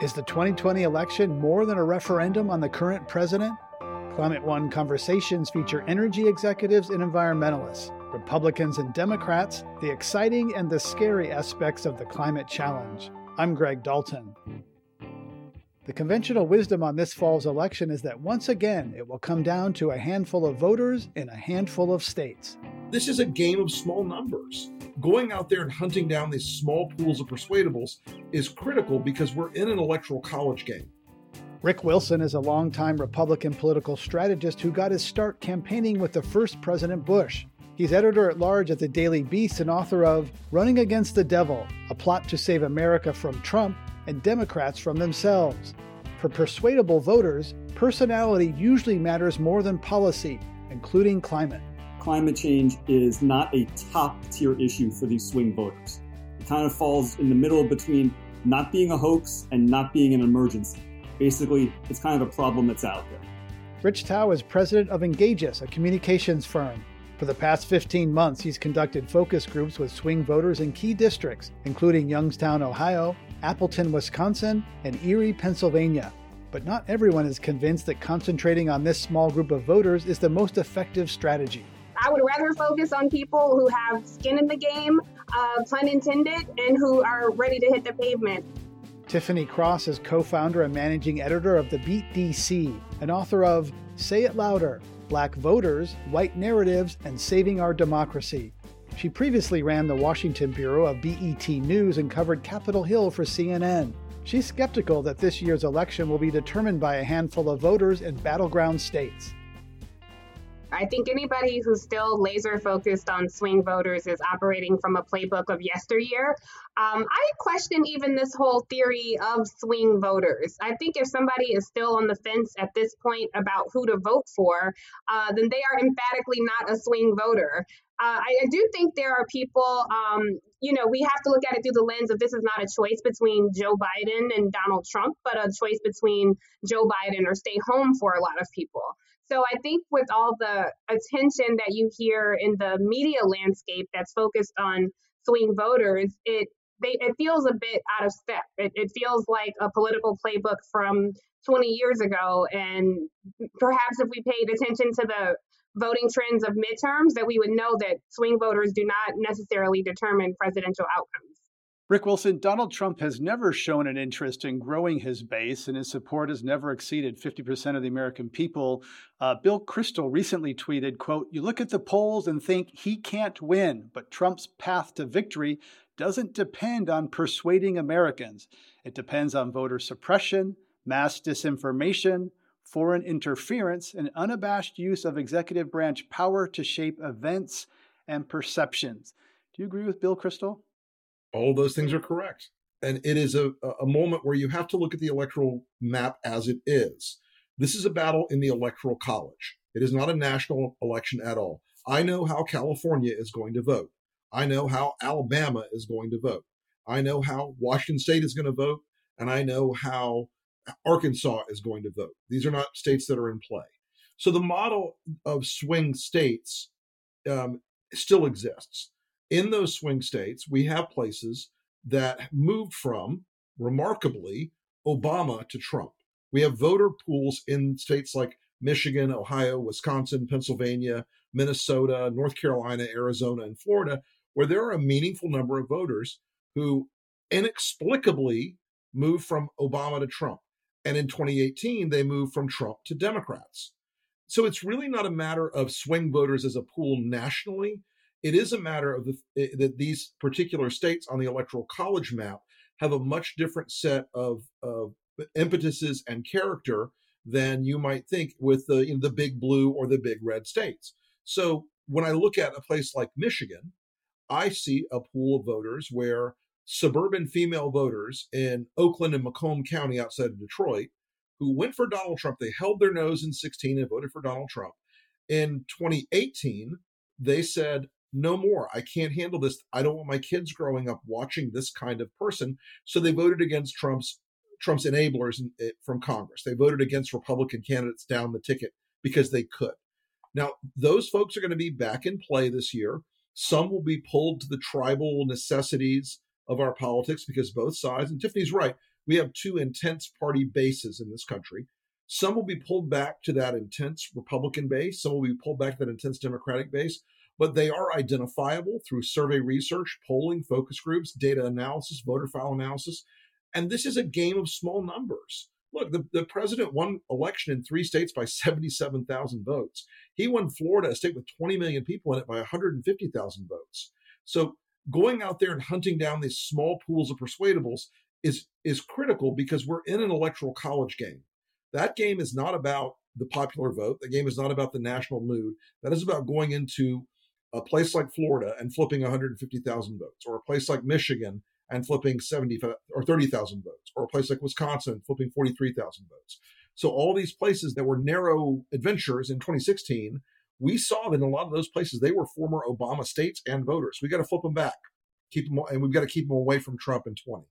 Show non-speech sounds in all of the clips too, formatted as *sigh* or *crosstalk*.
Is the 2020 election more than a referendum on the current president? Climate One conversations feature energy executives and environmentalists, Republicans and Democrats, the exciting and the scary aspects of the climate challenge. I'm Greg Dalton. The conventional wisdom on this fall's election is that once again it will come down to a handful of voters in a handful of states. This is a game of small numbers. Going out there and hunting down these small pools of persuadables is critical because we're in an electoral college game. Rick Wilson is a longtime Republican political strategist who got his start campaigning with the first President Bush. He's editor at large at the Daily Beast and author of Running Against the Devil A Plot to Save America from Trump and Democrats from themselves. For persuadable voters, personality usually matters more than policy, including climate. Climate change is not a top tier issue for these swing voters. It kind of falls in the middle between not being a hoax and not being an emergency. Basically, it's kind of a problem that's out there. Rich Thau is president of Engagious, a communications firm. For the past 15 months, he's conducted focus groups with swing voters in key districts, including Youngstown, Ohio, Appleton, Wisconsin, and Erie, Pennsylvania. But not everyone is convinced that concentrating on this small group of voters is the most effective strategy. I would rather focus on people who have skin in the game, uh, pun intended, and who are ready to hit the pavement. Tiffany Cross is co founder and managing editor of The Beat DC and author of Say It Louder Black Voters, White Narratives, and Saving Our Democracy. She previously ran the Washington bureau of BET News and covered Capitol Hill for CNN. She's skeptical that this year's election will be determined by a handful of voters in battleground states. I think anybody who's still laser focused on swing voters is operating from a playbook of yesteryear. Um, I question even this whole theory of swing voters. I think if somebody is still on the fence at this point about who to vote for, uh, then they are emphatically not a swing voter. Uh, I, I, do think there are people, um, you know, we have to look at it through the lens of this is not a choice between Joe Biden and Donald Trump, but a choice between Joe Biden or stay home for a lot of people. So I think with all the attention that you hear in the media landscape that's focused on swing voters, it they, it feels a bit out of step. It, it feels like a political playbook from 20 years ago. And perhaps if we paid attention to the voting trends of midterms, that we would know that swing voters do not necessarily determine presidential outcomes. Rick Wilson, Donald Trump has never shown an interest in growing his base, and his support has never exceeded 50% of the American people. Uh, Bill Kristol recently tweeted, quote, You look at the polls and think he can't win, but Trump's path to victory doesn't depend on persuading Americans. It depends on voter suppression, mass disinformation, foreign interference, and unabashed use of executive branch power to shape events and perceptions. Do you agree with Bill Kristol? All those things are correct. And it is a, a moment where you have to look at the electoral map as it is. This is a battle in the electoral college. It is not a national election at all. I know how California is going to vote. I know how Alabama is going to vote. I know how Washington State is going to vote. And I know how Arkansas is going to vote. These are not states that are in play. So the model of swing states um, still exists in those swing states, we have places that moved from, remarkably, Obama to Trump. We have voter pools in states like Michigan, Ohio, Wisconsin, Pennsylvania, Minnesota, North Carolina, Arizona, and Florida, where there are a meaningful number of voters who inexplicably moved from Obama to Trump. And in 2018, they moved from Trump to Democrats. So it's really not a matter of swing voters as a pool nationally. It is a matter of the, eh, that these particular states on the electoral college map have a much different set of, of impetuses and character than you might think with the you know, the big blue or the big red states. So when I look at a place like Michigan, I see a pool of voters where suburban female voters in Oakland and Macomb County outside of Detroit who went for Donald Trump, they held their nose in 16 and voted for Donald Trump. In 2018, they said, no more. I can't handle this. I don't want my kids growing up watching this kind of person. So they voted against Trump's Trump's enablers eh, from Congress. They voted against Republican candidates down the ticket because they could. Now, those folks are going to be back in play this year. Some will be pulled to the tribal necessities of our politics because both sides, and Tiffany's right, we have two intense party bases in this country. Some will be pulled back to that intense Republican base, some will be pulled back to that intense Democratic base, but they are identifiable through survey research, polling, focus groups, data analysis, voter file analysis. And this is a game of small numbers. Look, the, the president won election in three states by 77,000 votes. He won Florida, a state with 20 million people in it, by 150,000 votes. So going out there and hunting down these small pools of persuadables is is critical because we're in an electoral college game. That game is not about the popular vote. The game is not about the national mood. That is about going into a place like Florida and flipping 150,000 votes, or a place like Michigan and flipping 70 or 30,000 votes, or a place like Wisconsin flipping 43,000 votes. So all these places that were narrow adventures in 2016, we saw that in a lot of those places they were former Obama states and voters. We got to flip them back, keep them, and we've got to keep them away from Trump in 20.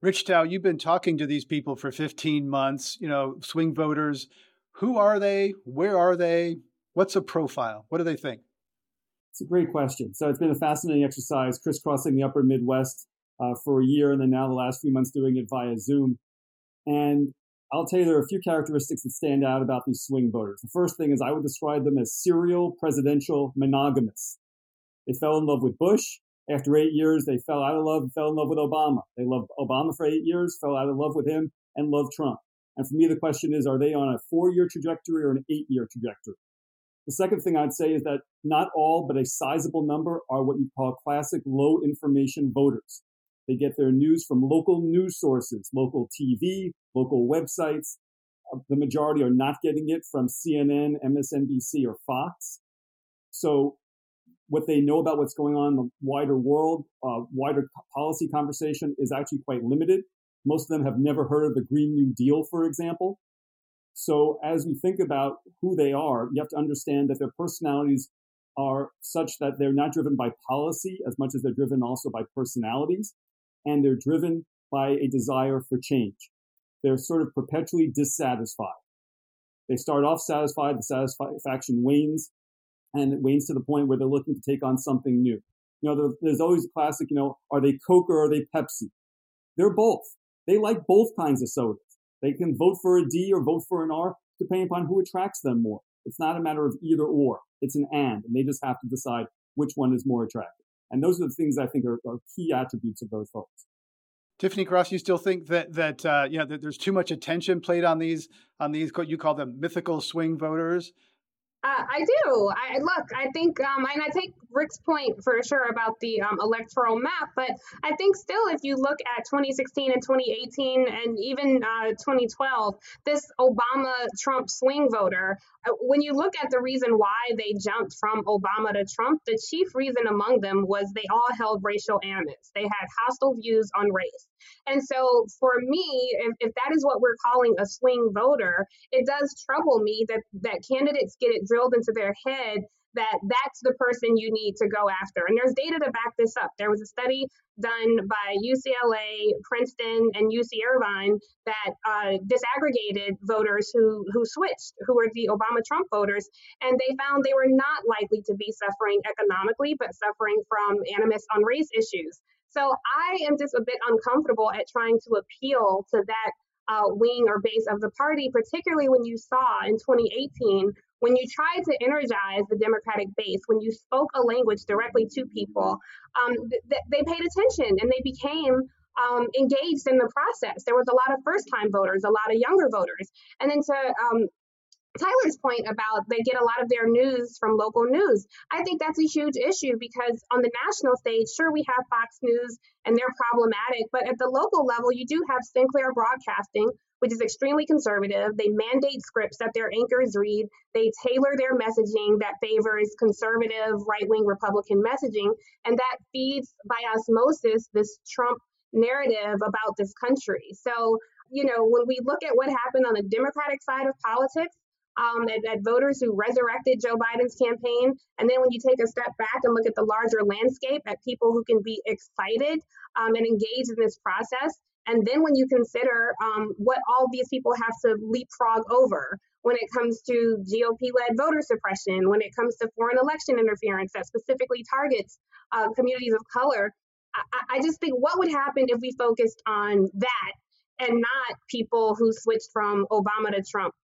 Rich Thau, you've been talking to these people for 15 months, you know, swing voters. Who are they? Where are they? What's a profile? What do they think? It's a great question. So it's been a fascinating exercise, crisscrossing the upper Midwest uh, for a year and then now the last few months doing it via Zoom. And I'll tell you there are a few characteristics that stand out about these swing voters. The first thing is I would describe them as serial presidential monogamists. They fell in love with Bush. After eight years, they fell out of love fell in love with Obama. They loved Obama for eight years, fell out of love with him, and loved Trump. And for me, the question is, are they on a four year trajectory or an eight year trajectory? The second thing I'd say is that not all, but a sizable number are what you call classic low information voters. They get their news from local news sources, local TV, local websites. Uh, the majority are not getting it from CNN, MSNBC, or Fox. So what they know about what's going on in the wider world, uh, wider policy conversation is actually quite limited. Most of them have never heard of the Green New Deal, for example. So as we think about who they are, you have to understand that their personalities are such that they're not driven by policy as much as they're driven also by personalities. And they're driven by a desire for change. They're sort of perpetually dissatisfied. They start off satisfied, the satisfaction wanes, and it wanes to the point where they're looking to take on something new. You know, there's always classic, you know, are they Coke or are they Pepsi? They're both. They like both kinds of sodas. They can vote for a D or vote for an R depending upon who attracts them more. It's not a matter of either or. It's an and, and they just have to decide which one is more attractive. And those are the things I think are, are key attributes of those folks. Tiffany Cross, you still think that that uh, you know that there's too much attention played on these on these what you call them mythical swing voters, uh, I do. I look. I think, um, and I take Rick's point for sure about the um, electoral map. But I think still, if you look at 2016 and 2018, and even uh, 2012, this Obama-Trump swing voter, uh, when you look at the reason why they jumped from Obama to Trump, the chief reason among them was they all held racial animus. They had hostile views on race. And so for me, if, if that is what we're calling a swing voter, it does trouble me that, that candidates get it drilled into their head that that's the person you need to go after. And there's data to back this up. There was a study done by UCLA, Princeton, and UC Irvine that uh, disaggregated voters who who switched, who were the Obama Trump voters, and they found they were not likely to be suffering economically, but suffering from animus on race issues. So I am just a bit uncomfortable at trying to appeal to that uh, wing or base of the party, particularly when you saw in 2018 when you tried to energize the Democratic base, when you spoke a language directly to people, um, th- they paid attention and they became um, engaged in the process. There was a lot of first time voters, a lot of younger voters. And then to um, Tyler's point about they get a lot of their news from local news. I think that's a huge issue because on the national stage, sure, we have Fox News and they're problematic, but at the local level, you do have Sinclair Broadcasting, which is extremely conservative. They mandate scripts that their anchors read. They tailor their messaging that favors conservative, right wing Republican messaging. And that feeds by osmosis this Trump narrative about this country. So, you know, when we look at what happened on the Democratic side of politics, um, at, at, voters who resurrected Joe Biden's campaign. And then when you take a step back and look at the larger landscape, at people who can be excited um, and engaged in this process. And then when you consider um, what all these people have to leapfrog over when it comes to GOP led voter suppression, when it comes to foreign election interference that specifically targets uh, communities of color, I, I just think what would happen if we focused on that and not people who switched from Obama to Trump.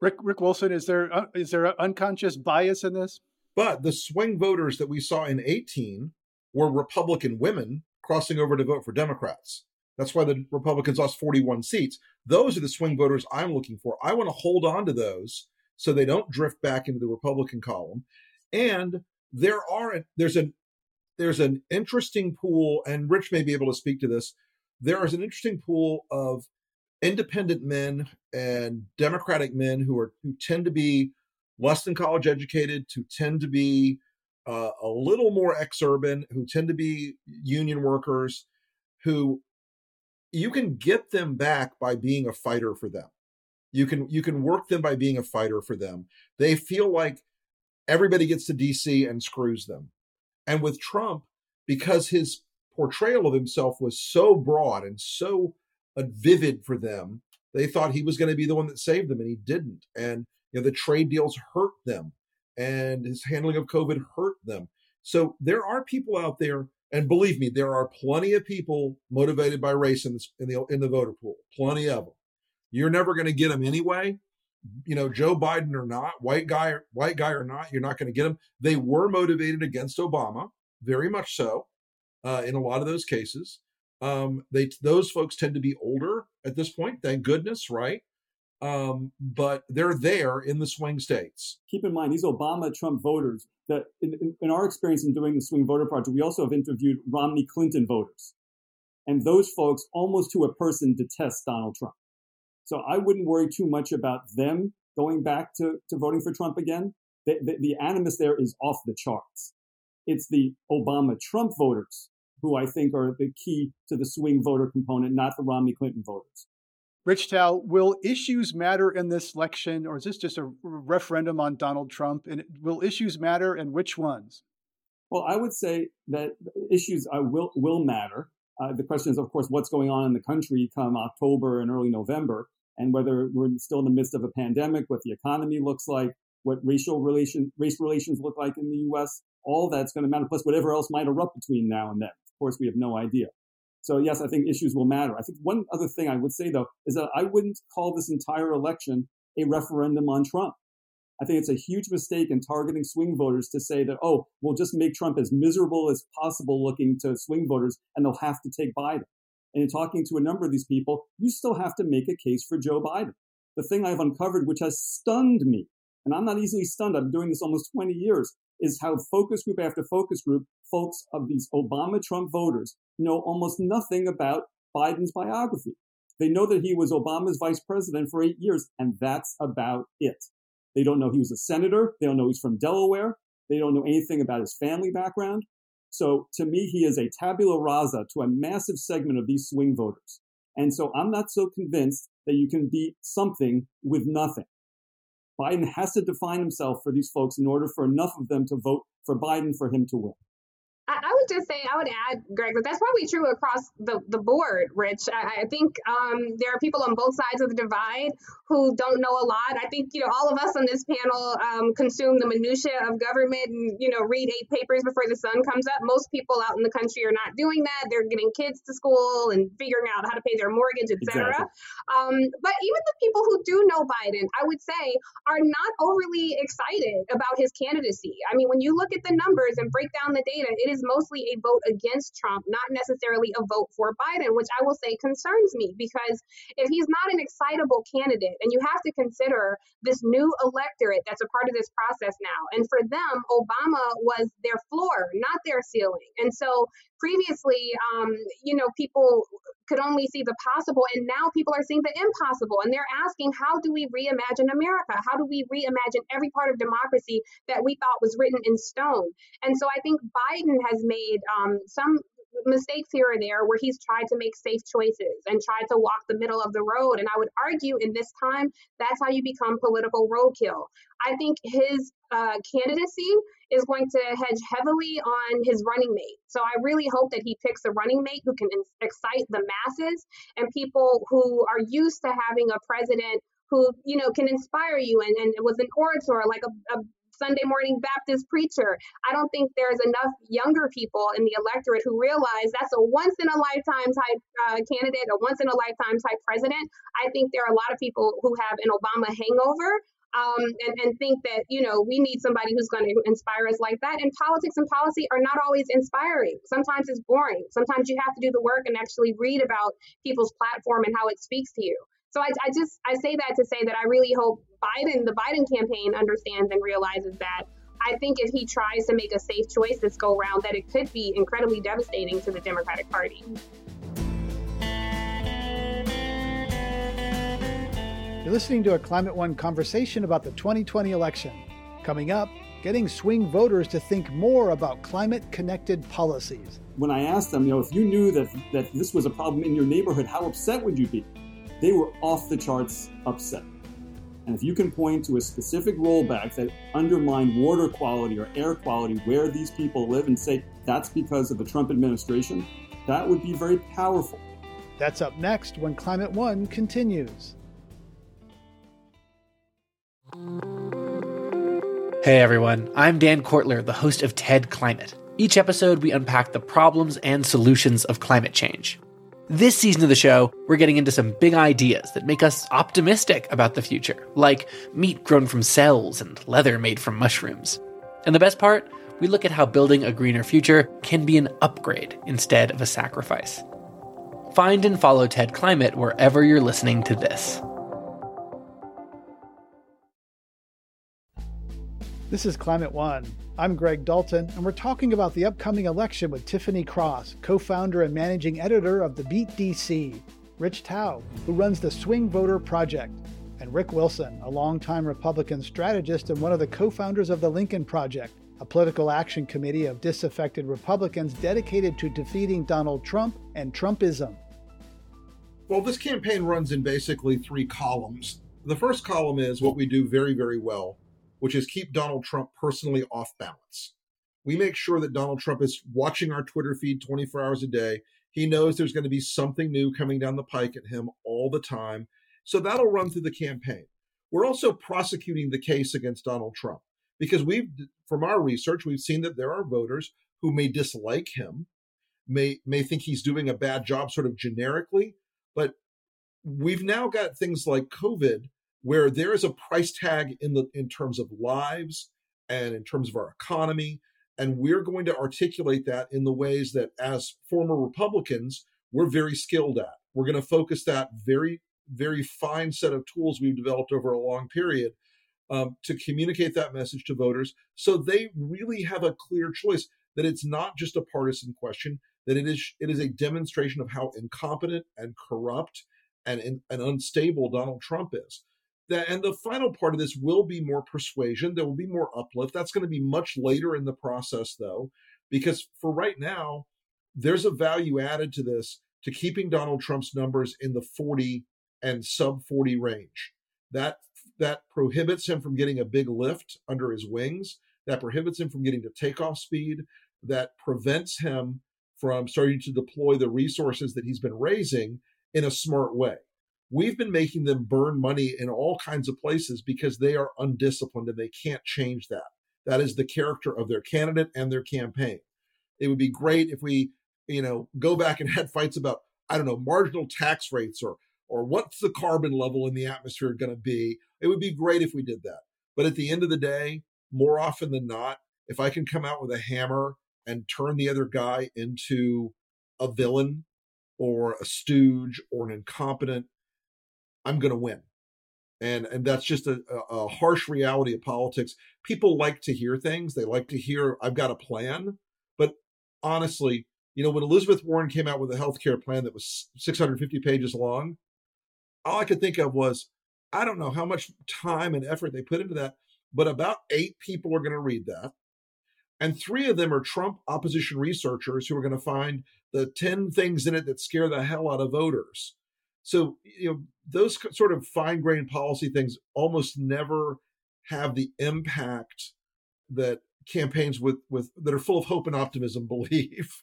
Rick Rick Wilson, is there uh, is there unconscious bias in this? But the swing voters that we saw in 18 were Republican women crossing over to vote for Democrats. That's why the Republicans lost 41 seats. Those are the swing voters I'm looking for. I want to hold on to those so they don't drift back into the Republican column. And there are there's an there's an interesting pool, and Rich may be able to speak to this. There is an interesting pool of independent men and Democratic men who are who tend to be less than college educated, who tend to be uh, a little more exurban, who tend to be union workers, who you can get them back by being a fighter for them. You can you can work them by being a fighter for them. They feel like everybody gets to DC and screws them. And with Trump, because his portrayal of himself was so broad and so vivid for them, they thought he was going to be the one that saved them, and he didn't. And you know, the trade deals hurt them, and his handling of COVID hurt them. So there are people out there, and believe me, there are plenty of people motivated by race in, this, in the in the voter pool. Plenty of them. You're never going to get them anyway. You know, Joe Biden or not, white guy, white guy or not, you're not going to get them. They were motivated against Obama, very much so, uh, in a lot of those cases. Um, they those folks tend to be older at this point. Thank goodness, right? um, but they're there in the swing states. Keep in mind, these Obama Trump voters, that in, in, our experience in doing the Swing Voter Project, we also have interviewed Romney Clinton voters. And those folks, almost to a person, detest Donald Trump. So I wouldn't worry too much about them going back to, to voting for Trump again. The, the, the animus there is off the charts. It's the Obama Trump voters who I think are the key to the swing voter component, not the Romney Clinton voters. Rich Thau, will issues matter in this election, or is this just a referendum on Donald Trump? And will issues matter, and which ones? Well, I would say that issues uh, will will matter. Uh, the question is, of course, what's going on in the country come October and early November, and whether we're still in the midst of a pandemic, what the economy looks like, what racial relation race relations look like in the U.S. All that's going to matter, plus whatever else might erupt between now and then. Of course, we have no idea. So yes, I think issues will matter. I think one other thing I would say though is that I wouldn't call this entire election a referendum on Trump. I think it's a huge mistake in targeting swing voters to say that, oh, we'll just make Trump as miserable as possible looking to swing voters and they'll have to take Biden. And in talking to a number of these people, you still have to make a case for Joe Biden. The thing I've uncovered, which has stunned me, and I'm not easily stunned, I'm doing this almost 20 years, is how focus group after focus group, folks of these Obama Trump voters know almost nothing about Biden's biography. They know that he was Obama's vice president for eight years, and that's about it. They don't know he was a senator. They don't know he's from Delaware. They don't know anything about his family background. So to me, he is a tabula rasa to a massive segment of these swing voters. And so I'm not so convinced that you can beat something with nothing. Biden has to define himself for these folks in order for enough of them to vote for Biden for him to win. I, would just say, I would add, Greg, that that's probably true across the, the board, Rich. I, I think um, there are people on both sides of the divide who don't know a lot. I think, you know, all of us on this panel um, consume the minutia of government and, you know, read eight papers before the sun comes up. Most people out in the country are not doing that. They're getting kids to school and figuring out how to pay their mortgage, et cetera. Exactly. Um, but even the people who do know Biden, I would say, are not overly excited about his candidacy. I mean, when you look at the numbers and break down the data, it is mostly a vote against Trump, not necessarily a vote for Biden, which I will say concerns me because if he's not an excitable candidate, and you have to consider this new electorate that's a part of this process now. And for them, Obama was their floor, not their ceiling. And so previously, um, you know, people could only see the possible, and now people are seeing the impossible. And they're asking, how do we reimagine America? How do we reimagine every part of democracy that we thought was written in stone? And so I think Biden has made um, some mistakes here or there where he's tried to make safe choices and tried to walk the middle of the road. And I would argue in this time, that's how you become political roadkill. I think his uh, candidacy is going to hedge heavily on his running mate. So I really hope that he picks a running mate who can excite the masses and people who are used to having a president who you know can inspire you and, and was an orator like a, a Sunday morning Baptist preacher. I don't think there's enough younger people in the electorate who realize that's a once in a lifetime type uh, candidate, a once in a lifetime type president. I think there are a lot of people who have an Obama hangover um, and, and think that, you know, we need somebody who's going to inspire us like that. And politics and policy are not always inspiring. Sometimes it's boring. Sometimes you have to do the work and actually read about people's platform and how it speaks to you. So I, I just I say that to say that I really hope Biden, the Biden campaign, understands and realizes that. I think if he tries to make a safe choice this go round, that it could be incredibly devastating to the Democratic Party. You're listening to a Climate One conversation about the 2020 election. Coming up, getting swing voters to think more about climate connected policies. When I asked them, you know, if you knew that, that this was a problem in your neighborhood, how upset would you be? they were off the charts upset. And if you can point to a specific rollback that undermined water quality or air quality where these people live and say that's because of the Trump administration, that would be very powerful. That's up next when Climate One continues. Hey everyone, I'm Dan Kwartler, the host of TED Climate. Each episode, we unpack the problems and solutions of climate change. This season of the show, we're getting into some big ideas that make us optimistic about the future, like meat grown from cells and leather made from mushrooms. And the best part, we look at how building a greener future can be an upgrade instead of a sacrifice. Find and follow TED Climate wherever you're listening to this. This is Climate One. I'm Greg Dalton, and we're talking about the upcoming election with Tiffany Cross, co founder and managing editor of the Beat DC, Rich Thau, who runs the Swing Voter Project, and Rick Wilson, a longtime Republican strategist and one of the co founders of the Lincoln Project, a political action committee of disaffected Republicans dedicated to defeating Donald Trump and Trumpism. Well, this campaign runs in basically three columns. The first column is what we do very, very well which is keep Donald Trump personally off balance. We make sure that Donald Trump is watching our Twitter feed 24 hours a day. He knows there's going to be something new coming down the pike at him all the time. So that'll run through the campaign. We're also prosecuting the case against Donald Trump because we've, from our research, we've seen that there are voters who may dislike him, may may think he's doing a bad job, sort of generically. But we've now got things like COVID where there is a price tag in the in terms of lives and in terms of our economy and we're going to articulate that in the ways that as former republicans we're very skilled at. We're going to focus that very very fine set of tools we've developed over a long period um, to communicate that message to voters so they really have a clear choice that it's not just a partisan question that it is it is a demonstration of how incompetent and corrupt and, and, and unstable donald trump is that, and the final part of this will be more persuasion. There will be more uplift. That's going to be much later in the process, though, because for right now, there's a value added to this to keeping Donald Trump's numbers in the 40 and sub 40 range. That that prohibits him from getting a big lift under his wings. That prohibits him from getting to takeoff speed. That prevents him from starting to deploy the resources that he's been raising in a smart way. We've been making them burn money in all kinds of places because they are undisciplined and they can't change that. That is the character of their candidate and their campaign. It would be great if we, you know, go back and *laughs* had fights about, I don't know, marginal tax rates or or what's the carbon level in the atmosphere going to be. It would be great if we did that. But at the end of the day, more often than not, if I can come out with a hammer and turn the other guy into a villain or a stooge or an incompetent I'm going to win. And, and that's just a, a harsh reality of politics. People like to hear things. They like to hear, I've got a plan. But honestly, you know, when Elizabeth Warren came out with a healthcare plan that was 650 pages long, all I could think of was, I don't know how much time and effort they put into that, but about eight people are going to read that. And three of them are Trump opposition researchers who are going to find the 10 things in it that scare the hell out of voters. So, you know, those sort of fine grained policy things almost never have the impact that campaigns with with that are full of hope and optimism *laughs* believe.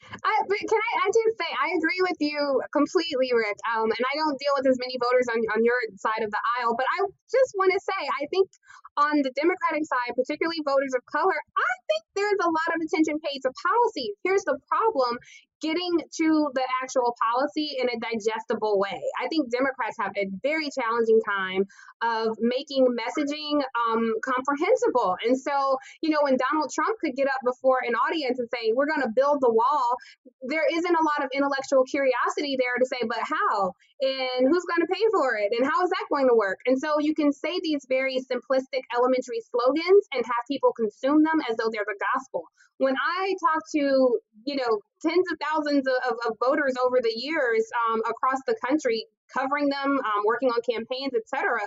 I, can I, I just say I agree with you completely, Rick. Um, and I don't deal with as many voters on, on your side of the aisle, but I just want to say I think on the Democratic side, particularly voters of color, I think there's a lot of attention paid to policy. Here's the problem getting to the actual policy in a digestible way. I think Democrats have a very challenging time of making messaging um, comprehensible. And so, you know, when Donald Trump could get up before an audience and say, we're going to build the wall, there isn't a lot of intellectual curiosity there to say, but how? And who's going to pay for it? And how is that going to work? And so you can say these very simplistic elementary slogans and have people consume them as though they're the gospel. When I talk to, you know, tens of thousands of, of voters over the years um, across the country, covering them, um, working on campaigns, etc.,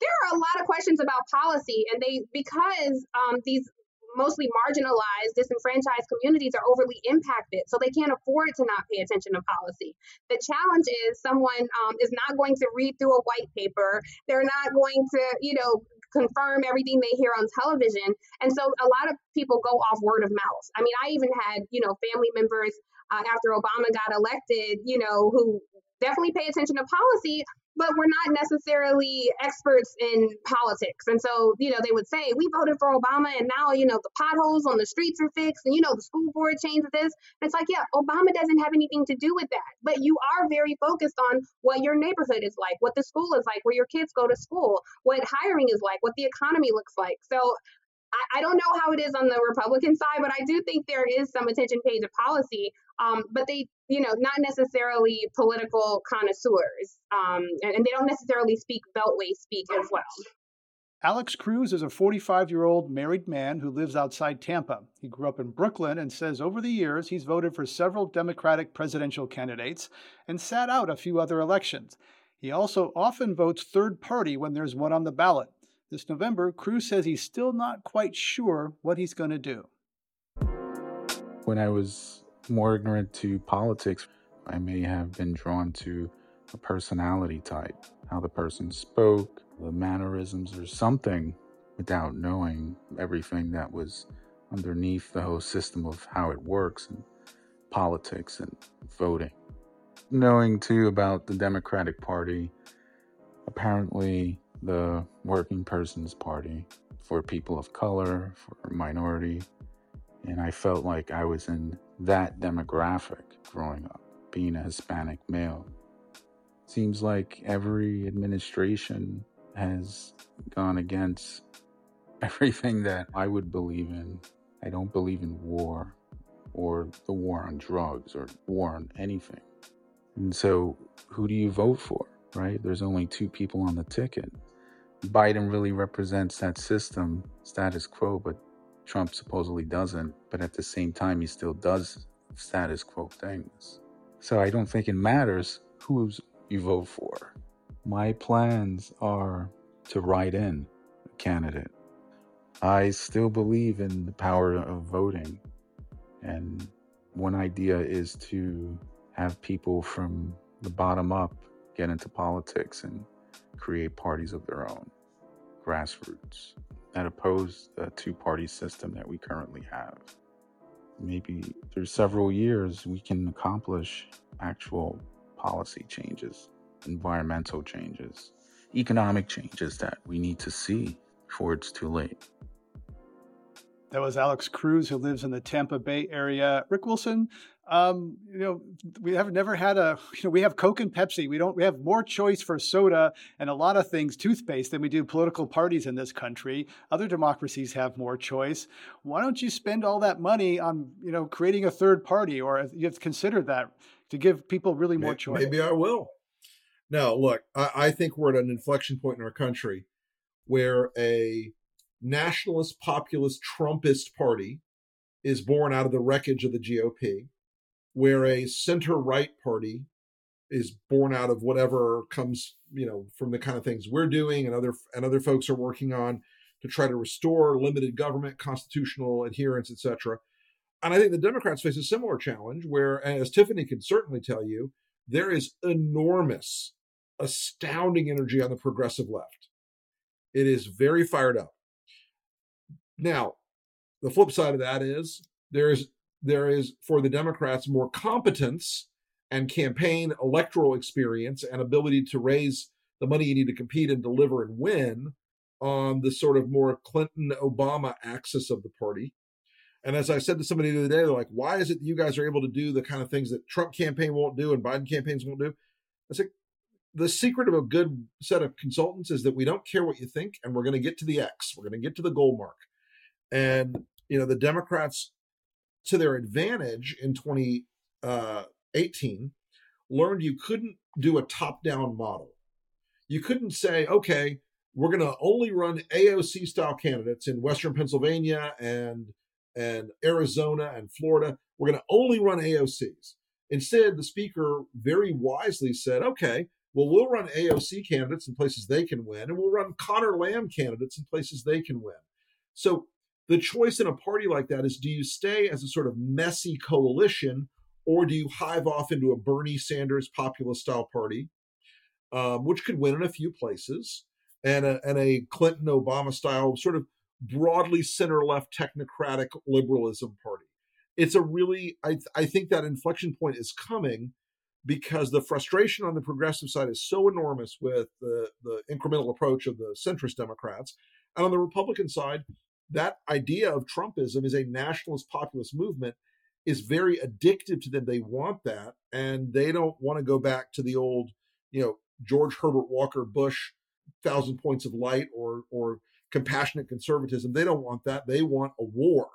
there are a lot of questions about policy, and they because um, these mostly marginalized, disenfranchised communities are overly impacted, so they can't afford to not pay attention to policy. The challenge is someone um, is not going to read through a white paper. They're not going to, you know, confirm everything they hear on television. And so a lot of people go off word of mouth. I mean, I even had, you know, family members uh, after Obama got elected, you know, who definitely pay attention to policy, but we're not necessarily experts in politics. And so, you know, they would say, we voted for Obama and now, you know, the potholes on the streets are fixed and, you know, the school board changed this. And it's like, yeah, Obama doesn't have anything to do with that. But you are very focused on what your neighborhood is like, what the school is like, where your kids go to school, what hiring is like, what the economy looks like. So I, don't know how it is on the Republican side, but I do think there is some attention paid to policy. Um, but they, you know, not necessarily political connoisseurs, um, and, and they don't necessarily speak Beltway speak as well. Alex Cruz is a 45 year old married man who lives outside Tampa. He grew up in Brooklyn and says over the years he's voted for several Democratic presidential candidates and sat out a few other elections. He also often votes third party when there's one on the ballot. This November, Cruz says he's still not quite sure what he's going to do. When I was more ignorant to politics, I may have been drawn to a personality type, how the person spoke, the mannerisms, or something without knowing everything that was underneath the whole system of how it works and politics and voting. Knowing too about the Democratic Party, apparently the Working Person's Party for people of color, for minority, and I felt like I was in that demographic growing up, being a Hispanic male. Seems like every administration has gone against *laughs* everything that I would believe in. I don't believe in war or the war on drugs or war on anything. And so, who do you vote for, right? There's only two people on the ticket. Biden really represents that system, status quo, but Trump supposedly doesn't, but at the same time, he still does status quo things. So I don't think it matters who you vote for. My plans are to write in a candidate. I still believe in the power of voting. And one idea is to have people from the bottom up get into politics and create parties of their own, grassroots that oppose the two party system that we currently have. Maybe through several years, we can accomplish actual policy changes, environmental changes, economic changes that we need to see before it's too late. That was Alex Cruz, who lives in the Tampa Bay area. Rick Wilson, um, you know, we have never had a, you know, we have Coke and Pepsi. We don't, we have more choice for soda and a lot of things, toothpaste, than we do political parties in this country. Other democracies have more choice. Why don't you spend all that money on, you know, creating a third party or you have considered that to give people really more maybe, choice? Maybe I will. No, look, I, I think we're at an inflection point in our country where a nationalist, populist, Trumpist party is born out of the wreckage of the GOP where a center right party is born out of whatever comes, you know, from the kind of things we're doing and other and other folks are working on to try to restore limited government, constitutional adherence, etc. And I think the Democrats face a similar challenge where, as Tiffany can certainly tell you, there is enormous, astounding energy on the progressive left. It is very fired up. Now, the flip side of that is there's there is for the Democrats more competence and campaign electoral experience and ability to raise the money you need to compete and deliver and win on the sort of more Clinton Obama axis of the party. And as I said to somebody the other day, they're like, why is it that you guys are able to do the kind of things that Trump campaign won't do and Biden campaigns won't do? I said, the secret of a good set of consultants is that we don't care what you think and we're going to get to the X. We're going to get to the goal mark. And, you know, the Democrats, to their advantage in 2018, uh, learned you couldn't do a top down model. You couldn't say, okay, we're going to only run AOC style candidates in Western Pennsylvania and and Arizona and Florida. We're going to only run AOCs. Instead, the speaker very wisely said, okay, well, we'll run AOC candidates in places they can win, and we'll run Conor Lamb candidates in places they can win. So the choice in a party like that is do you stay as a sort of messy coalition or do you hive off into a Bernie Sanders populist style party, um, which could win in a few places? and a, and a Clinton Obama style sort of broadly center left technocratic liberalism party. It's a really, I, th- I think that inflection point is coming because the frustration on the progressive side is so enormous with the, the incremental approach of the centrist Democrats. And on the Republican side, that idea of Trumpism is a nationalist populist movement is very addictive to them. They want that, and they don't want to go back to the old, you know, George Herbert Walker Bush thousand points of light or or compassionate conservatism. They don't want that. They want a war.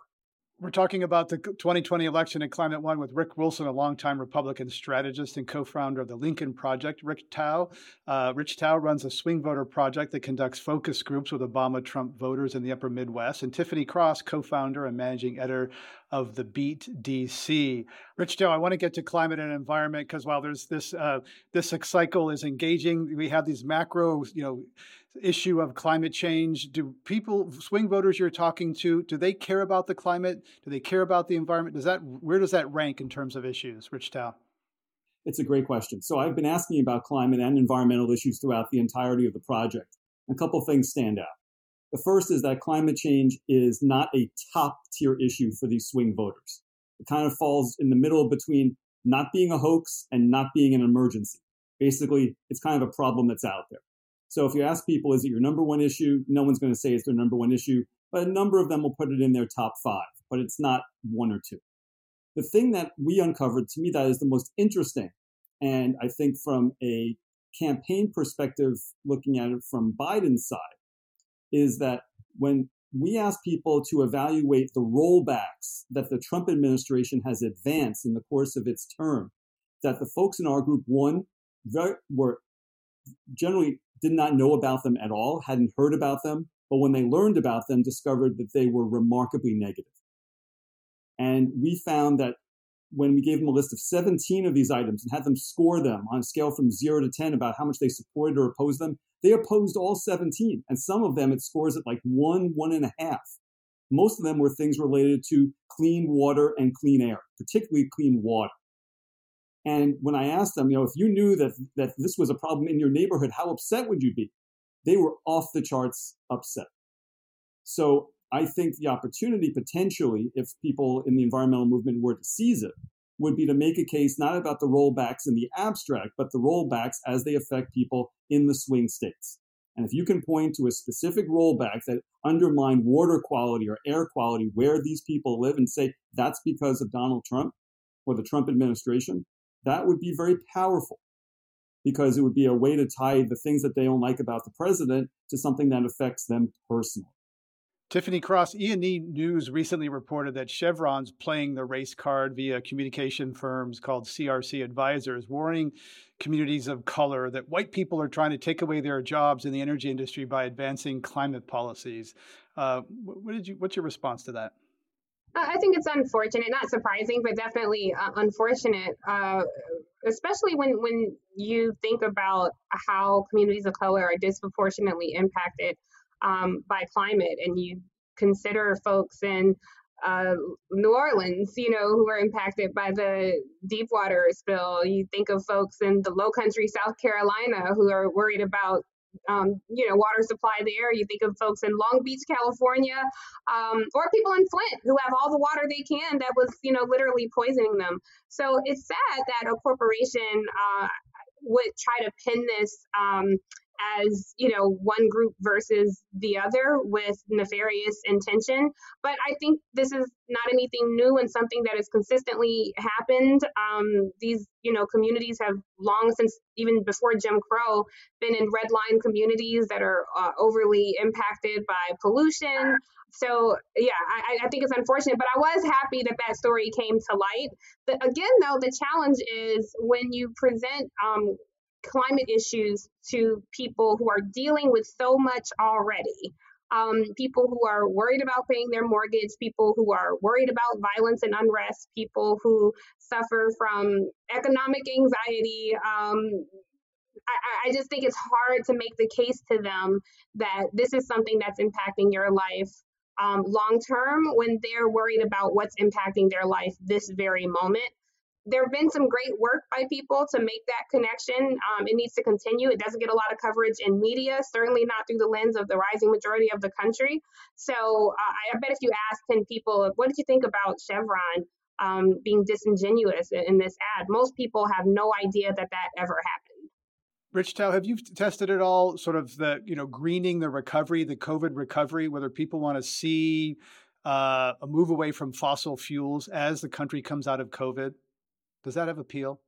We're talking about the 2020 election and Climate One with Rick Wilson, a longtime Republican strategist and co-founder of the Lincoln Project. Rick Thau, uh, Rich Thau runs a swing voter project that conducts focus groups with Obama-Trump voters in the Upper Midwest. And Tiffany Cross, co-founder and managing editor of the Beat DC. Rich Thau, I want to get to climate and environment because while there's this uh, this cycle is engaging, we have these macro, you know issue of climate change? Do people, swing voters you're talking to, do they care about the climate? Do they care about the environment? Does that where does that rank in terms of issues, Rich Thau? It's a great question. So I've been asking about climate and environmental issues throughout the entirety of the project. A couple things stand out. The first is that climate change is not a top tier issue for these swing voters. It kind of falls in the middle between not being a hoax and not being an emergency. Basically, it's kind of a problem that's out there. So if you ask people, is it your number one issue? No one's going to say it's their number one issue, but a number of them will put it in their top five, but it's not one or two. The thing that we uncovered, to me, that is the most interesting, and I think from a campaign perspective, looking at it from Biden's side, is that when we ask people to evaluate the rollbacks that the Trump administration has advanced in the course of its term, that the folks in our group, one, very, were generally did not know about them at all, hadn't heard about them, but when they learned about them, discovered that they were remarkably negative. And we found that when we gave them a list of 17 of these items and had them score them on a scale from zero to 10 about how much they supported or opposed them, they opposed all 17. And some of them it scores at like one, one and a half. Most of them were things related to clean water and clean air, particularly clean water. And when I asked them, you know, if you knew that that this was a problem in your neighborhood, how upset would you be? They were off the charts upset. So I think the opportunity potentially, if people in the environmental movement were to seize it, would be to make a case not about the rollbacks in the abstract, but the rollbacks as they affect people in the swing states. And if you can point to a specific rollback that undermined water quality or air quality where these people live and say that's because of Donald Trump or the Trump administration, that would be very powerful because it would be a way to tie the things that they don't like about the president to something that affects them personally. Tiffany Cross, E&E News recently reported that Chevron's playing the race card via communication firms called CRC Advisors, warning communities of color that white people are trying to take away their jobs in the energy industry by advancing climate policies. Uh, what did you? What's your response to that? I think it's unfortunate, not surprising, but definitely uh, unfortunate, uh, especially when when you think about how communities of color are disproportionately impacted um, by climate, and you consider folks in uh, New Orleans, you know, who are impacted by the Deepwater spill. You think of folks in the Low Country, South Carolina, who are worried about um, you know water supply there. You think of folks in Long Beach, California, um, or people in Flint who have all the water they can that was you know literally poisoning them. So it's sad that a corporation uh, would try to pin this um, as you know one group versus the other with nefarious intention. But i think this is not anything new and something that has consistently happened. Um, these you know communities have long since even before jim crow been in red line communities that are uh, overly impacted by pollution. So yeah I, I think it's unfortunate but i was happy that that story came to light. But again though the challenge is when you present um, climate issues to people who are dealing with so much already. Um, people who are worried about paying their mortgage, people who are worried about violence and unrest, people who suffer from economic anxiety. Um, I, I just think it's hard to make the case to them that this is something that's impacting your life um, long term when they're worried about what's impacting their life this very moment there have been some great work by people to make that connection. Um, it needs to continue. It doesn't get a lot of coverage in media, certainly not through the lens of the rising majority of the country. So uh, I bet if you ask 10 people, what did you think about Chevron um, being disingenuous in this ad? Most people have no idea that that ever happened. Rich Thau, have you tested at all sort of the, you know, greening the recovery, the COVID recovery, whether people want to see uh, a move away from fossil fuels as the country comes out of COVID? Does that have appeal?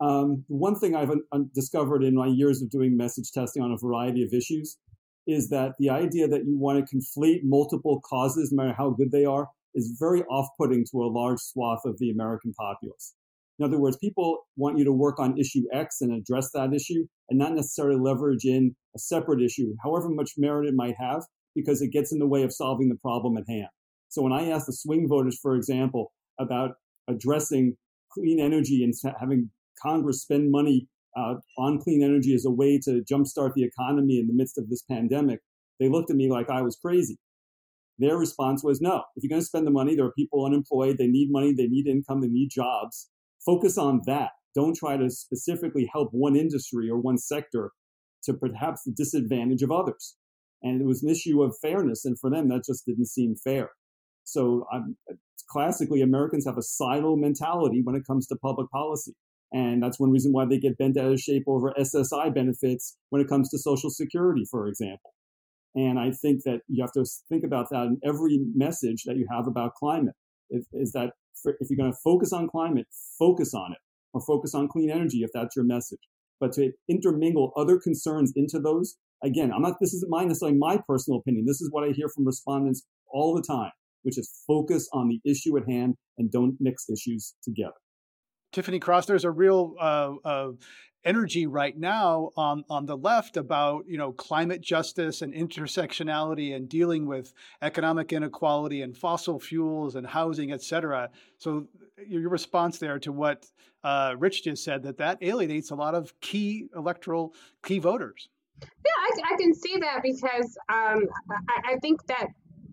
Um, one thing I've un- discovered in my years of doing message testing on a variety of issues is that the idea that you want to conflate multiple causes, no matter how good they are, is very off putting to a large swath of the American populace. In other words, people want you to work on issue X and address that issue and not necessarily leverage in a separate issue, however much merit it might have, because it gets in the way of solving the problem at hand. So when I ask the swing voters, for example, about addressing clean energy and having Congress spend money uh, on clean energy as a way to jumpstart the economy in the midst of this pandemic, they looked at me like I was crazy. Their response was no. If you're going to spend the money, there are people unemployed, they need money, they need income, they need jobs. Focus on that. Don't try to specifically help one industry or one sector to perhaps the disadvantage of others. And it was an issue of fairness, and for them, that just didn't seem fair. So classically Americans have a silo mentality when it comes to public policy. And that's one reason why they get bent out of shape over SSI benefits when it comes to Social Security, for example. And I think that you have to think about that in every message that you have about climate. If, is that if you're going to focus on climate, focus on it, or focus on clean energy if that's your message. But to intermingle other concerns into those, again, I'm not. This isn't my necessarily my personal opinion. This is what I hear from respondents all the time which is focus on the issue at hand and don't mix issues together. Tiffany Cross, there's a real uh, uh, energy right now on on the left about you know climate justice and intersectionality and dealing with economic inequality and fossil fuels and housing, et cetera. So your response there to what uh, Rich just said that that alienates a lot of key electoral key voters. Yeah, I, I can see that because um, I, I think that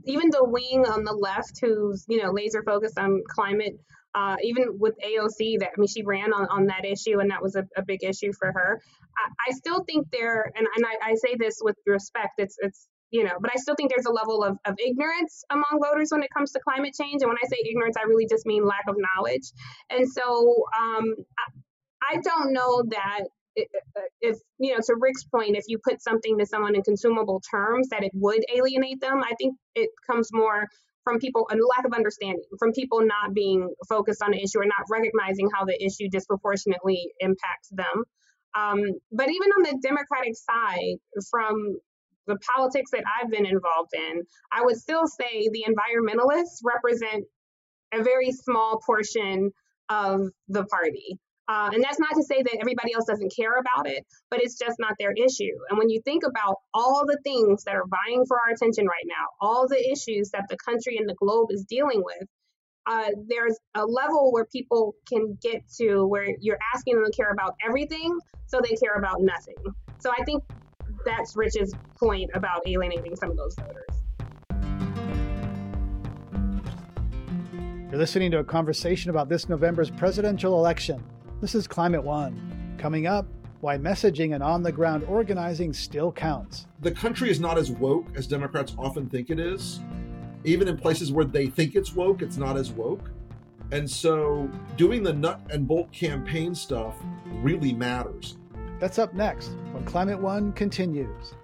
even the wing on the left who's you know laser focused on climate uh, even with AOC, that I mean, she ran on, on that issue, and that was a, a big issue for her. I, I still think there, and, and I, I, say this with respect. It's it's you know, but I still think there's a level of, of ignorance among voters when it comes to climate change. And when I say ignorance, I really just mean lack of knowledge. And so um, I, I don't know that if you know to rick's point if you put something to someone in consumable terms that it would alienate them i think it comes more from people a lack of understanding from people not being focused on the issue or not recognizing how the issue disproportionately impacts them. Um, but even on the democratic side from the politics that i've been involved in i would still say the environmentalists represent a very small portion of the party uh, and that's not to say that everybody else doesn't care about it, but it's just not their issue. And when you think about all the things that are vying for our attention right now, all the issues that the country and the globe is dealing with, uh, there's a level where people can get to where you're asking them to care about everything, so they care about nothing. So I think that's Rich's point about alienating some of those voters. You're listening to a conversation about this November's presidential election. This is Climate One. Coming up, why messaging and on the ground organizing still counts. The country is not as woke as Democrats often think it is. Even in places where they think it's woke, it's not as woke. And so doing the nut and bolt campaign stuff really matters. That's up next when Climate One continues.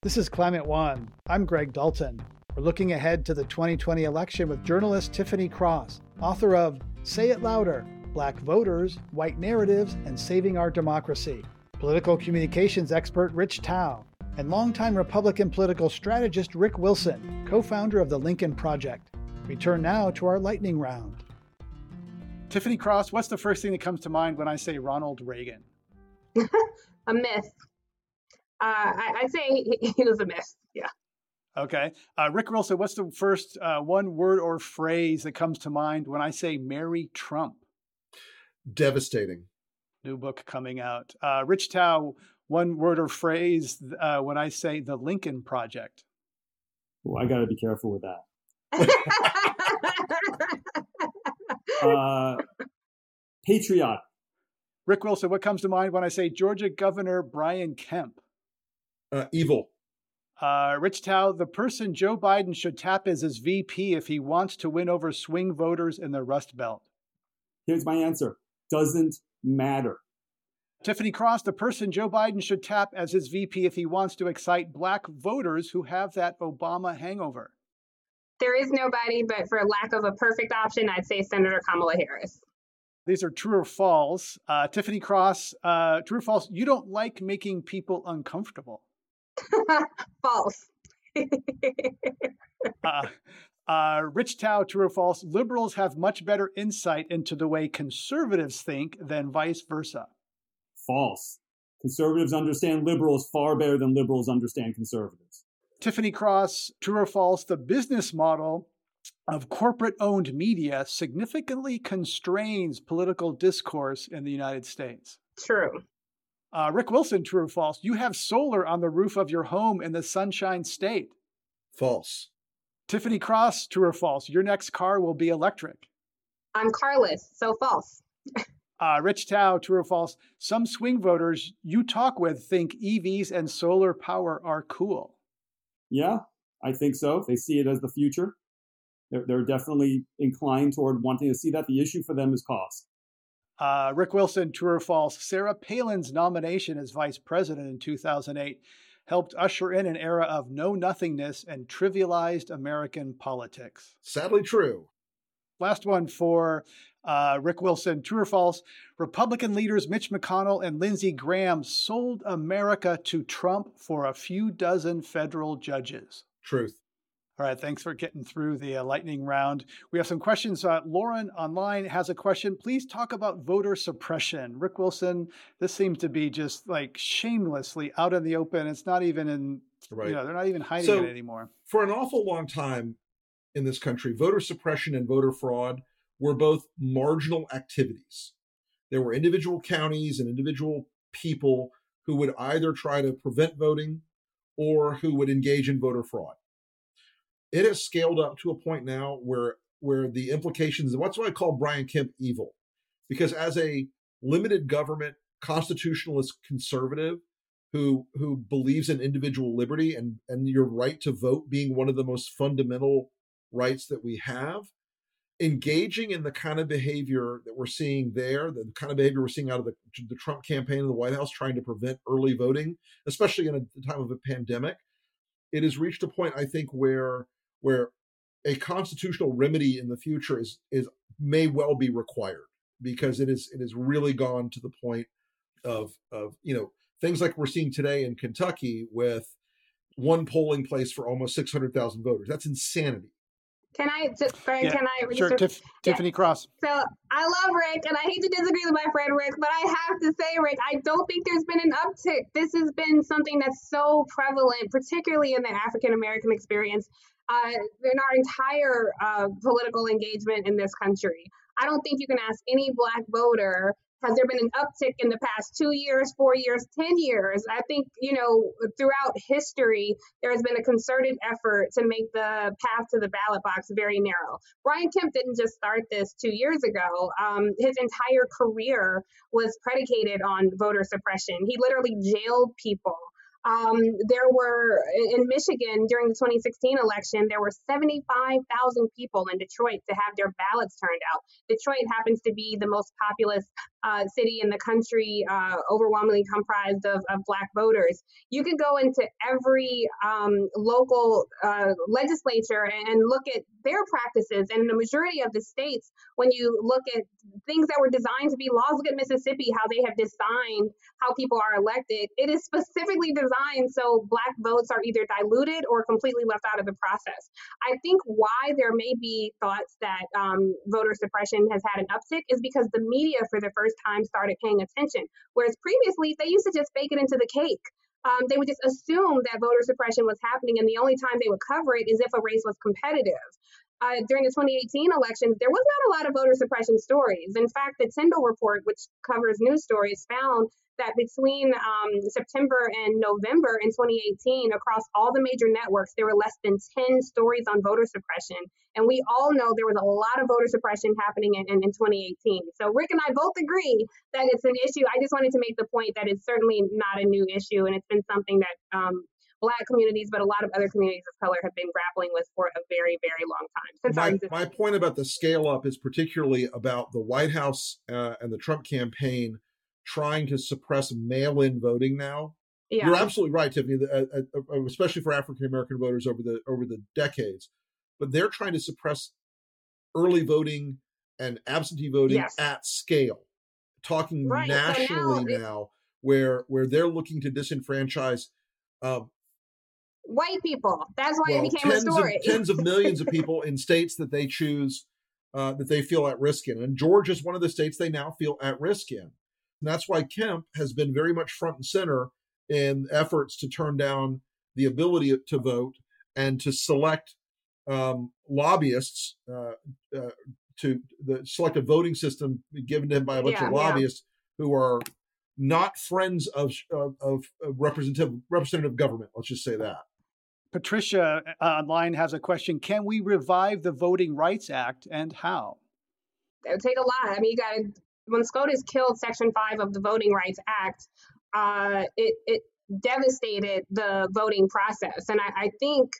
This is Climate One. I'm Greg Dalton. We're looking ahead to the 2020 election with journalist Tiffany Cross, author of Say It Louder Black Voters, White Narratives, and Saving Our Democracy, political communications expert Rich Thau, and longtime Republican political strategist Rick Wilson, co founder of the Lincoln Project. We turn now to our lightning round. Tiffany Cross, what's the first thing that comes to mind when I say Ronald Reagan? *laughs* a myth. Uh, I, would say he, he was a myth. Yeah. Okay. Uh, Rick Wilson, what's the first uh, one word or phrase that comes to mind when I say Mary Trump? Devastating. New book coming out. Uh, Rich Thau, one word or phrase uh, when I say the Lincoln Project. Well, I got to be careful with that. *laughs* Uh, patriotic. Rick Wilson, what comes to mind when I say Georgia Governor Brian Kemp? Uh, evil. Uh, Rich Thau, the person Joe Biden should tap as his VP if he wants to win over swing voters in the Rust Belt. Here's my answer doesn't matter. Tiffany Cross, the person Joe Biden should tap as his VP if he wants to excite black voters who have that Obama hangover. There is nobody, but for lack of a perfect option, I'd say Senator Kamala Harris. These are true or false. Uh, Tiffany Cross, uh, true or false? You don't like making people uncomfortable. *laughs* false. *laughs* uh, uh, Rich Thau, true or false? Liberals have much better insight into the way conservatives think than vice versa. False. Conservatives understand liberals far better than liberals understand conservatives. Tiffany Cross, true or false? The business model of corporate owned media significantly constrains political discourse in the United States. True. Uh, Rick Wilson, true or false? You have solar on the roof of your home in the Sunshine State. False. Tiffany Cross, true or false? Your next car will be electric. I'm carless, so false. uh, Rich Thau, true or false? Some swing voters you talk with think EVs and solar power are cool. Yeah, I think so. They see it as the future. They're, they're definitely inclined toward wanting to see that. The issue for them is cost. Uh, Rick Wilson, true or false? Sarah Palin's nomination as vice president in 2008 helped usher in an era of know nothingness and trivialized American politics. Sadly, true. Last one for uh, Rick Wilson, true or false? Republican leaders Mitch McConnell and Lindsey Graham sold America to Trump for a few dozen federal judges. Truth. All right, thanks for getting through the uh, lightning round. We have some questions. Uh, Lauren online has a question. Please talk about voter suppression. Rick Wilson, this seems to be just like shamelessly out in the open. It's not even in, right. you know, they're not even hiding so, it anymore. For an awful long time in this country, voter suppression and voter fraud were both marginal activities. There were individual counties and individual people who would either try to prevent voting or who would engage in voter fraud it has scaled up to a point now where where the implications and what's what I call Brian Kemp evil. Because as a limited government constitutionalist conservative who who believes in individual liberty and and your right to vote being one of the most fundamental rights that we have engaging in the kind of behavior that we're seeing there the kind of behavior we're seeing out of the, the trump campaign in the white house trying to prevent early voting especially in a time of a pandemic it has reached a point i think where where a constitutional remedy in the future is is may well be required because it is it has really gone to the point of of you know things like we're seeing today in Kentucky with one polling place for almost 600,000 voters. That's insanity. Can I just, Greg, yeah, can I? Sure, Tiff, yeah. Tiffany Cross. So I love Rick, and I hate to disagree with my friend Rick, but I have to say, Rick, I don't think there's been an uptick. This has been something that's so prevalent, particularly in the African American experience, uh, in our entire uh, political engagement in this country. I don't think you can ask any black voter Has there been an uptick in the past two years, four years, 10 years? I think, you know, throughout history, there has been a concerted effort to make the path to the ballot box very narrow. Brian Kemp didn't just start this two years ago. Um, his entire career was predicated on voter suppression. He literally jailed people um, there were in Michigan during the 2016 election, there were 75,000 people in Detroit to have their ballots turned out. Detroit happens to be the most populous uh, city in the country, uh, overwhelmingly comprised of, of, Black voters. You could go into every um, local uh, legislature and, and look at their practices. And the majority of the states, when you look at things that were designed to be laws, look at Mississippi, how they have designed how people are elected. It is specifically designed so Black votes are either diluted or completely left out of the process. I think why there may be thoughts that um, voter suppression has had an uptick is because the media, for the first time, started paying attention. Whereas previously, they used to just bake it into the cake. Um, they would just assume that voter suppression was happening, and the only time they would cover it is if a race was competitive. Uh, during the 2018 elections, there was not a lot of voter suppression stories. In fact, the Tyndall report, which covers news stories, found that between um, September and November in 2018, across all the major networks, there were less than 10 stories on voter suppression. And we all know there was a lot of voter suppression happening in, in, in 2018. So Rick and I both agree that it's an issue. I just wanted to make the point that it's certainly not a new issue, and it's been something that um, Black communities, but a lot of other communities of color have been grappling with for a very, very long time. my, my point about the scale up is particularly about the White House uh, and the Trump campaign trying to suppress mail-in voting now. Yeah. You're absolutely right, Tiffany, uh, uh, uh, especially for African American voters over the over the decades. But they're trying to suppress early voting and absentee voting yes. at scale. Talking right. nationally so now, now, where where they're looking to disenfranchise uh, white people. That's why well, it became a story. Of, tens of millions of people *laughs* in states that they choose uh, that they feel at risk in, and Georgia is one of the states they now feel at risk in. And that's why Kemp has been very much front and center in efforts to turn down the ability to vote and to select um, lobbyists uh, uh, to the selective voting system given to him by a bunch yeah, of lobbyists yeah. who are not friends of, of, of representative representative government. Let's just say that. Patricia uh, online has a question: Can we revive the Voting Rights Act, and how? It would take a lot. I mean, you got when SCOTUS killed Section 5 of the Voting Rights Act, uh, it, it devastated the voting process. And I, I think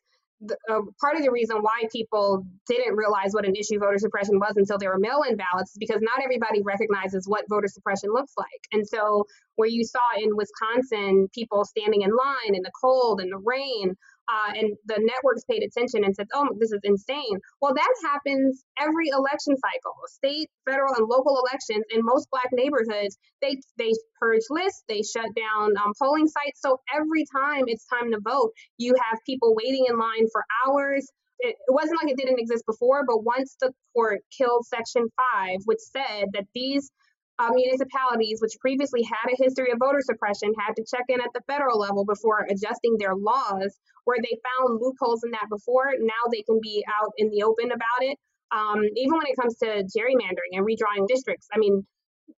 the, uh, part of the reason why people didn't realize what an issue voter suppression was until there were mail in ballots is because not everybody recognizes what voter suppression looks like. And so, where you saw in Wisconsin people standing in line in the cold and the rain, uh, and the networks paid attention and said, "Oh, this is insane." Well, that happens every election cycle, state, federal, and local elections in most Black neighborhoods. They they purge lists, they shut down um, polling sites. So every time it's time to vote, you have people waiting in line for hours. It, it wasn't like it didn't exist before, but once the court killed Section Five, which said that these uh, municipalities, which previously had a history of voter suppression, had to check in at the federal level before adjusting their laws, where they found loopholes in that before. Now they can be out in the open about it. Um, even when it comes to gerrymandering and redrawing districts, I mean,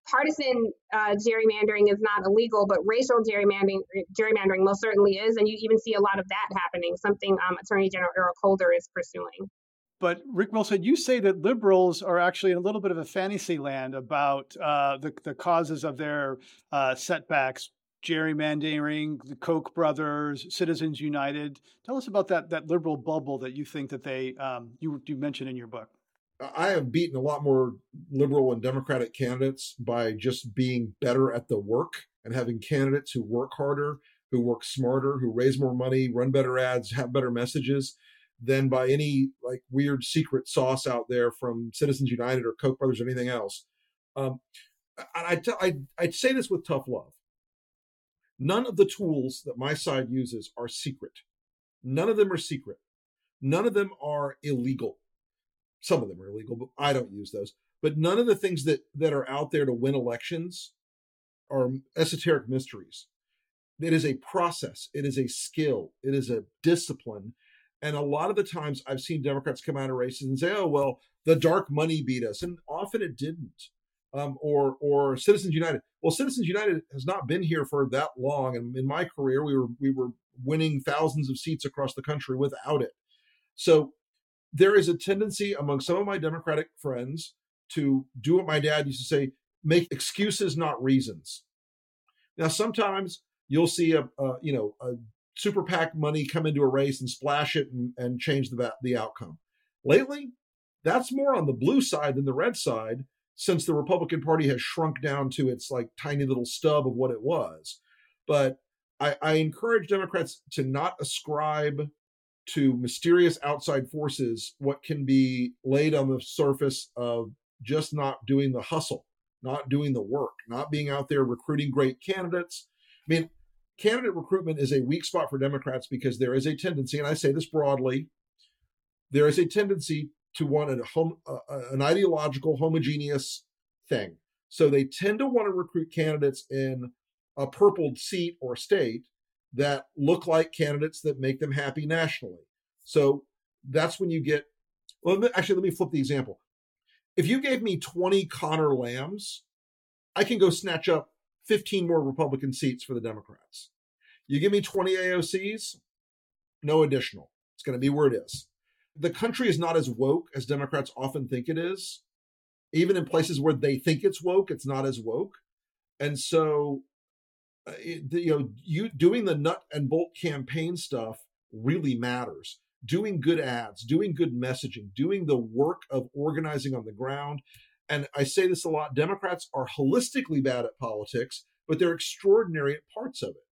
partisan uh, gerrymandering is not illegal, but racial gerrymandering, gerrymandering most certainly is, and you even see a lot of that happening. Something um, Attorney General Eric Holder is pursuing. But Rick Wilson, you say that liberals are actually in a little bit of a fantasy land about uh, the, the causes of their uh, setbacks, gerrymandering, the Koch brothers, Citizens United. Tell us about that that liberal bubble that you think that they um, you you mentioned in your book. I have beaten a lot more liberal and democratic candidates by just being better at the work and having candidates who work harder, who work smarter, who raise more money, run better ads, have better messages than by any like weird secret sauce out there from Citizens United or Koch brothers or anything else. Um, I, I, I, say this with tough love. None of the tools that my side uses are secret. None of them are secret. None of them are illegal. Some of them are illegal, but I don't use those. But none of the things that, that are out there to win elections are esoteric mysteries. It is a process. It is a skill. It is a discipline and a lot of the times I've seen Democrats come out of races and say, oh, well, the dark money beat us. And often it didn't. um, or or Citizens United. Well, Citizens United has not been here for that long, and in my career, we were we were winning thousands of seats across the country without it. So there is a tendency among some of my Democratic friends to do what my dad used to say: make excuses, not reasons. Now, sometimes you'll see a, a you know a super PAC money come into a race and splash it and, and change the the outcome. Lately, that's more on the blue side than the red side since the Republican Party has shrunk down to its like tiny little stub of what it was. But I, I encourage Democrats to not ascribe to mysterious outside forces what can be laid on the surface of just not doing the hustle, not doing the work, not being out there recruiting great candidates. I mean, candidate recruitment is a weak spot for Democrats because there is a tendency, and I say this broadly, there is a tendency to want a home, uh, an ideological, homogeneous thing. So they tend to want to recruit candidates in a purpled seat or state that look like candidates that make them happy nationally. So that's when you get. Well, actually, let me flip the example. If you gave me 20 Conor Lambs, I can go snatch up 15 more Republican seats for the Democrats. You give me 20 AOCs, no additional. It's going to be where it is the country is not as woke as Democrats often think it is. Even in places where they think it's woke, it's not as woke. And so, uh, you know, you doing the nut and bolt campaign stuff really matters. Doing good ads, doing good messaging, doing the work of organizing on the ground. And I say this a lot Democrats are holistically bad at politics, but they're extraordinary at parts of it.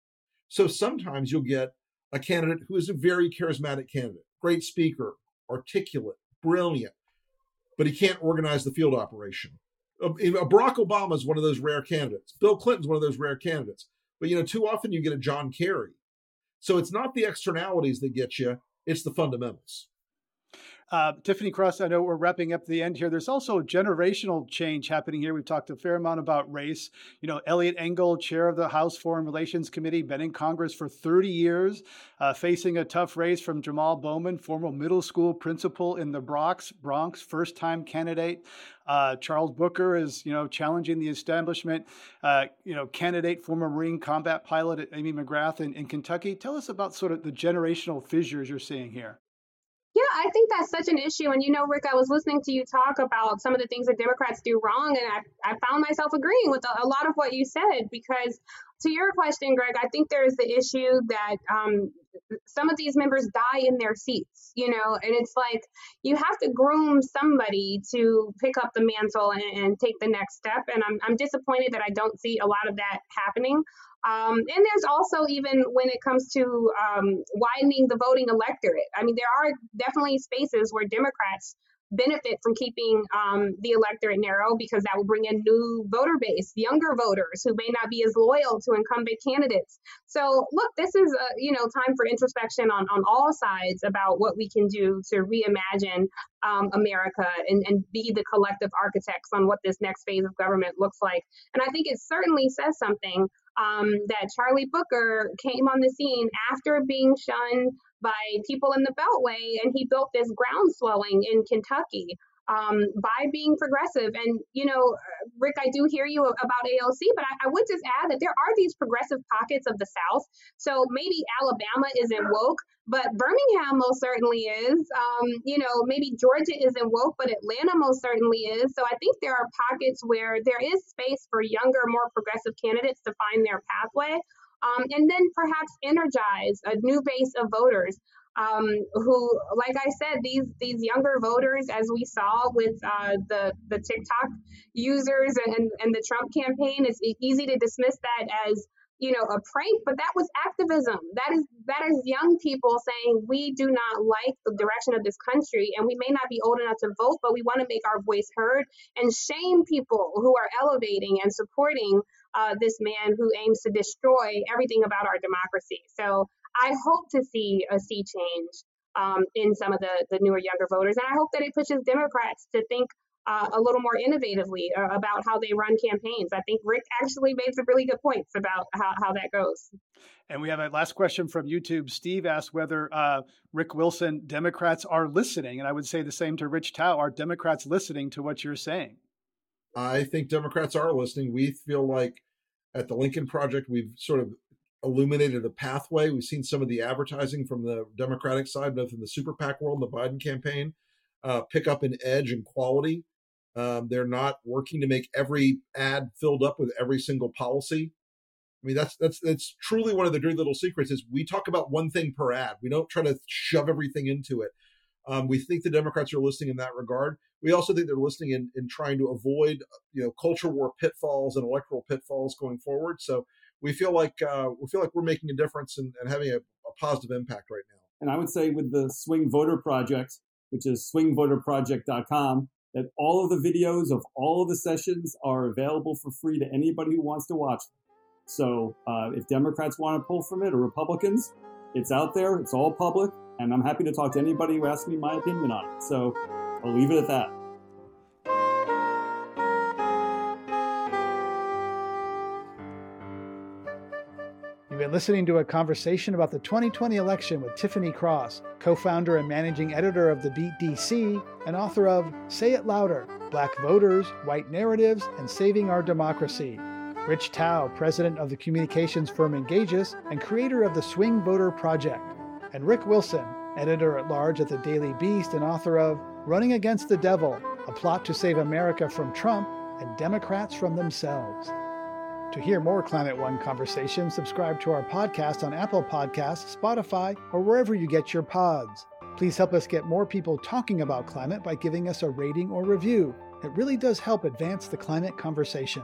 So sometimes you'll get a candidate who is a very charismatic candidate, great speaker, articulate, brilliant, but he can't organize the field operation. Uh, Barack Obama is one of those rare candidates. Bill Clinton's one of those rare candidates. But you know, too often you get a John Kerry. So it's not the externalities that get you; it's the fundamentals. Uh, Tiffany Cross, I know we're wrapping up the end here. There's also generational change happening here. We've talked a fair amount about race. You know, Eliot Engel, chair of the House Foreign Relations Committee, been in Congress for 30 years, uh, facing a tough race from Jamal Bowman, former middle school principal in the Bronx, Bronx, first time candidate. Uh, Charles Booker is, you know, challenging the establishment. Uh, you know, candidate, former Marine combat pilot Amy McGrath in, in Kentucky. Tell us about sort of the generational fissures you're seeing here. Yeah, I think that's such an issue. And you know, Rick, I was listening to you talk about some of the things that Democrats do wrong, and I, I found myself agreeing with a, a lot of what you said because to your question, Greg, I think there is the issue that um, some of these members die in their seats, you know, and it's like you have to groom somebody to pick up the mantle and, and take the next step. And I'm, I'm disappointed that I don't see a lot of that happening. Um, and there's also even when it comes to um, widening the voting electorate. I mean, there are definitely spaces where Democrats benefit from keeping um, the electorate narrow because that will bring in new voter base, younger voters who may not be as loyal to incumbent candidates. So, look, this is a, you know time for introspection on on all sides about what we can do to reimagine um, America and, and be the collective architects on what this next phase of government looks like. And I think it certainly says something um, that Charlie Booker came on the scene after being shunned by people in the Beltway, and he built this groundswelling in Kentucky um, by being progressive. And, you know, Rick, I do hear you about AOC, but I, I, would just add that there are these progressive pockets of the South. So maybe Alabama isn't woke, but Birmingham most certainly is. Um, you know, maybe Georgia isn't woke, but Atlanta most certainly is. So I think there are pockets where there is space for younger, more progressive candidates to find their pathway. Um, and then perhaps energize a new base of voters um, who, like I said, these these younger voters, as we saw with uh, the the TikTok users and and the Trump campaign, it's easy to dismiss that as you know a prank, but that was activism. That is that is young people saying we do not like the direction of this country, and we may not be old enough to vote, but we want to make our voice heard and shame people who are elevating and supporting uh, this man who aims to destroy everything about our democracy. So I hope to see a sea change um, in some of the, the newer younger voters. And I hope that it pushes Democrats to think uh, a little more innovatively uh, about how they run campaigns. I think Rick actually made some really good points about how, how that goes. And we have a last question from YouTube. Steve asked whether uh, Rick Wilson, Democrats are listening. And I would say the same to Rich Thau. Are Democrats listening to what you're saying? I think Democrats are listening. We feel like at the Lincoln Project, we've sort of illuminated a pathway. We've seen some of the advertising from the Democratic side, both in the super PAC world and the Biden campaign, uh, pick up an edge in quality. Um, they're not working to make every ad filled up with every single policy. I mean, that's that's that's truly one of the dirty little secrets. Is we talk about one thing per ad. We don't try to shove everything into it. Um, we think the Democrats are listening in that regard. We also think they're listening in, in trying to avoid, you know, culture war pitfalls and electoral pitfalls going forward. So we feel like uh, we feel like we're making a difference and, and having a, a, positive impact right now. And I would say with the Swing Voter Project, which is swingvoterproject.com, that all of the videos of all of the sessions are available for free to anybody who wants to watch. So uh, if Democrats want to pull from it or Republicans, it's out there. It's all public, and I'm happy to talk to anybody who asks me my opinion on it. So I'll leave it at that. Been listening to a conversation about the 2020 election with Tiffany Cross, co founder and managing editor of The Beat DC, and author of Say It Louder Black Voters, White Narratives, and Saving Our Democracy. Rich Thau, president of the communications firm Engagious and creator of the Swing Voter Project. And Rick Wilson, editor at large at the Daily Beast and author of Running Against the Devil A Plot to Save America from Trump and Democrats from Themselves. To hear more Climate One conversations, subscribe to our podcast on Apple Podcasts, Spotify, or wherever you get your pods. Please help us get more people talking about climate by giving us a rating or review. It really does help advance the climate conversation.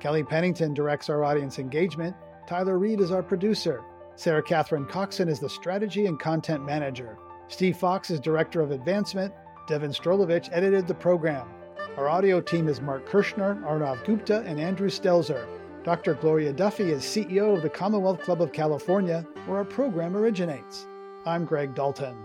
Kelly Pennington directs our audience engagement. Tyler Reed is our producer. Sarah Catherine Coxon is the strategy and content manager. Steve Fox is director of advancement. Devin Strolovich edited the program. Our audio team is Mark Kirschner, Arnav Gupta, and Andrew Stelzer. Dr. Gloria Duffy is CEO of the Commonwealth Club of California, where our program originates. I'm Greg Dalton.